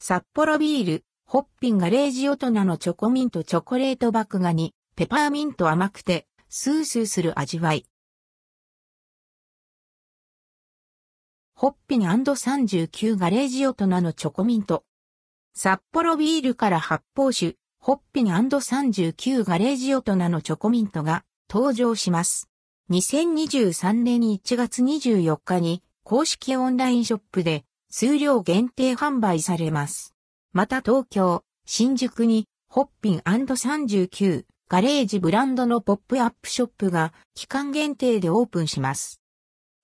札幌ビール、ホッピンガレージ大人のチョコミントチョコレート麦芽に、ペパーミント甘くて、スースーする味わい。ホッピン &39 ガレージ大人のチョコミント。札幌ビールから発泡酒、ホッピン &39 ガレージ大人のチョコミントが登場します。2023年1月24日に公式オンラインショップで数量限定販売されます。また東京、新宿にホッピン &39 ガレージブランドのポップアップショップが期間限定でオープンします。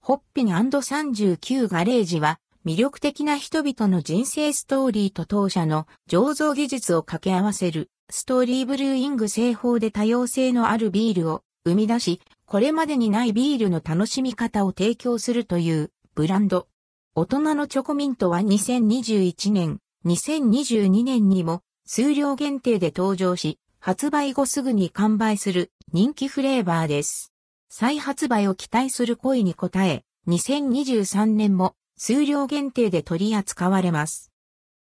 ホッピン &39 ガレージは魅力的な人々の人生ストーリーと当社の醸造技術を掛け合わせるストーリーブルーイング製法で多様性のあるビールを生み出し、これまでにないビールの楽しみ方を提供するというブランド。大人のチョコミントは2021年、2022年にも数量限定で登場し、発売後すぐに完売する人気フレーバーです。再発売を期待する声に応え、2023年も数量限定で取り扱われます。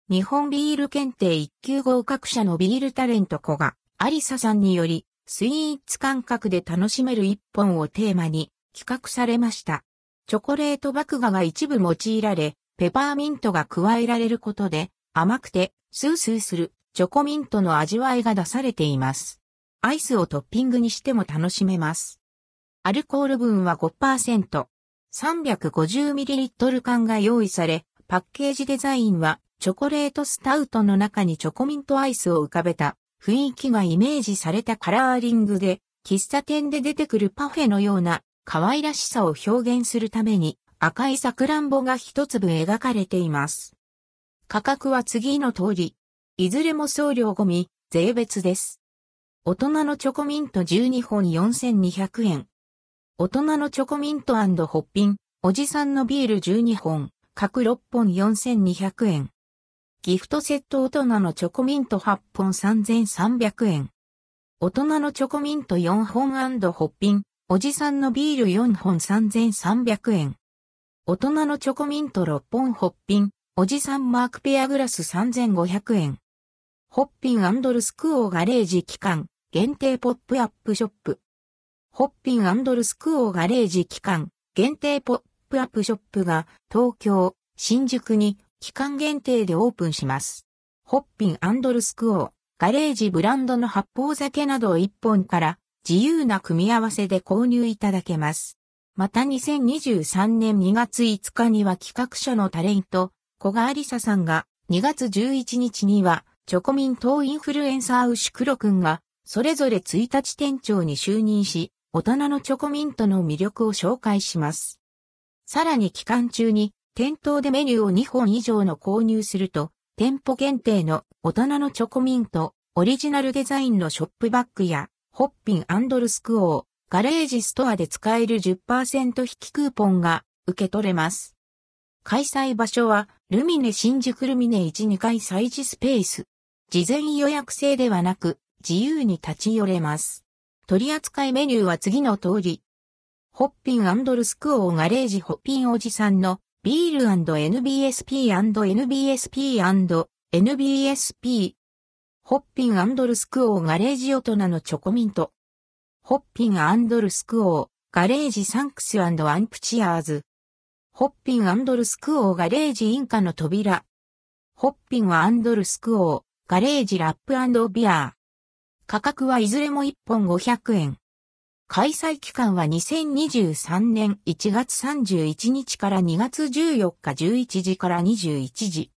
日本ビール検定一級合格者のビールタレント子が、アリサさんにより、スイーツ感覚で楽しめる一本をテーマに企画されました。チョコレート麦芽が一部用いられ、ペパーミントが加えられることで、甘くてスースーするチョコミントの味わいが出されています。アイスをトッピングにしても楽しめます。アルコール分は5%。350ml 缶が用意され、パッケージデザインはチョコレートスタウトの中にチョコミントアイスを浮かべた雰囲気がイメージされたカラーリングで、喫茶店で出てくるパフェのような可愛らしさを表現するために赤いサクランボが一粒描かれています。価格は次の通り。いずれも送料込み、税別です。大人のチョコミント12本4200円。大人のチョコミントホッピン、おじさんのビール12本、各6本4200円。ギフトセット大人のチョコミント8本3300円。大人のチョコミント4本ホッピン、おじさんのビール4本3300円。大人のチョコミント6本ホッピン、おじさんマークペアグラス3500円。ホッピンルスクオーガレージ期間、限定ポップアップショップ。ホッピンルスクオーガレージ期間、限定ポップアップショップが東京、新宿に期間限定でオープンします。ホッピンルスクオー、ガレージブランドの発泡酒などを1本から自由な組み合わせで購入いただけます。また2023年2月5日には企画者のタレント、小川里沙さんが2月11日にはチョコミントインフルエンサー牛黒くんがそれぞれ1日店長に就任し、大人のチョコミントの魅力を紹介します。さらに期間中に店頭でメニューを2本以上の購入すると、店舗限定の大人のチョコミント、オリジナルデザインのショップバッグや、ホッピンルスクオー、ガレージストアで使える10%引きクーポンが受け取れます。開催場所は、ルミネ新宿ルミネ1、2階催事スペース。事前予約制ではなく、自由に立ち寄れます。取扱いメニューは次の通り。ホッピンルスクオーガレージホッピンおじさんのビール &NBSP&NBSP&NBSP ホッピンアンドルスクオーガレージ大人のチョコミント。ホッピンアンドルスクオーガレージ Thanks &amp; Cheers。ホッピンアンドルスクオーガレージインカの扉。ホッピンアンドルスクオーガレージラップビアー。価格はいずれも1本500円。開催期間は2023年1月31日から2月14日11時から21時。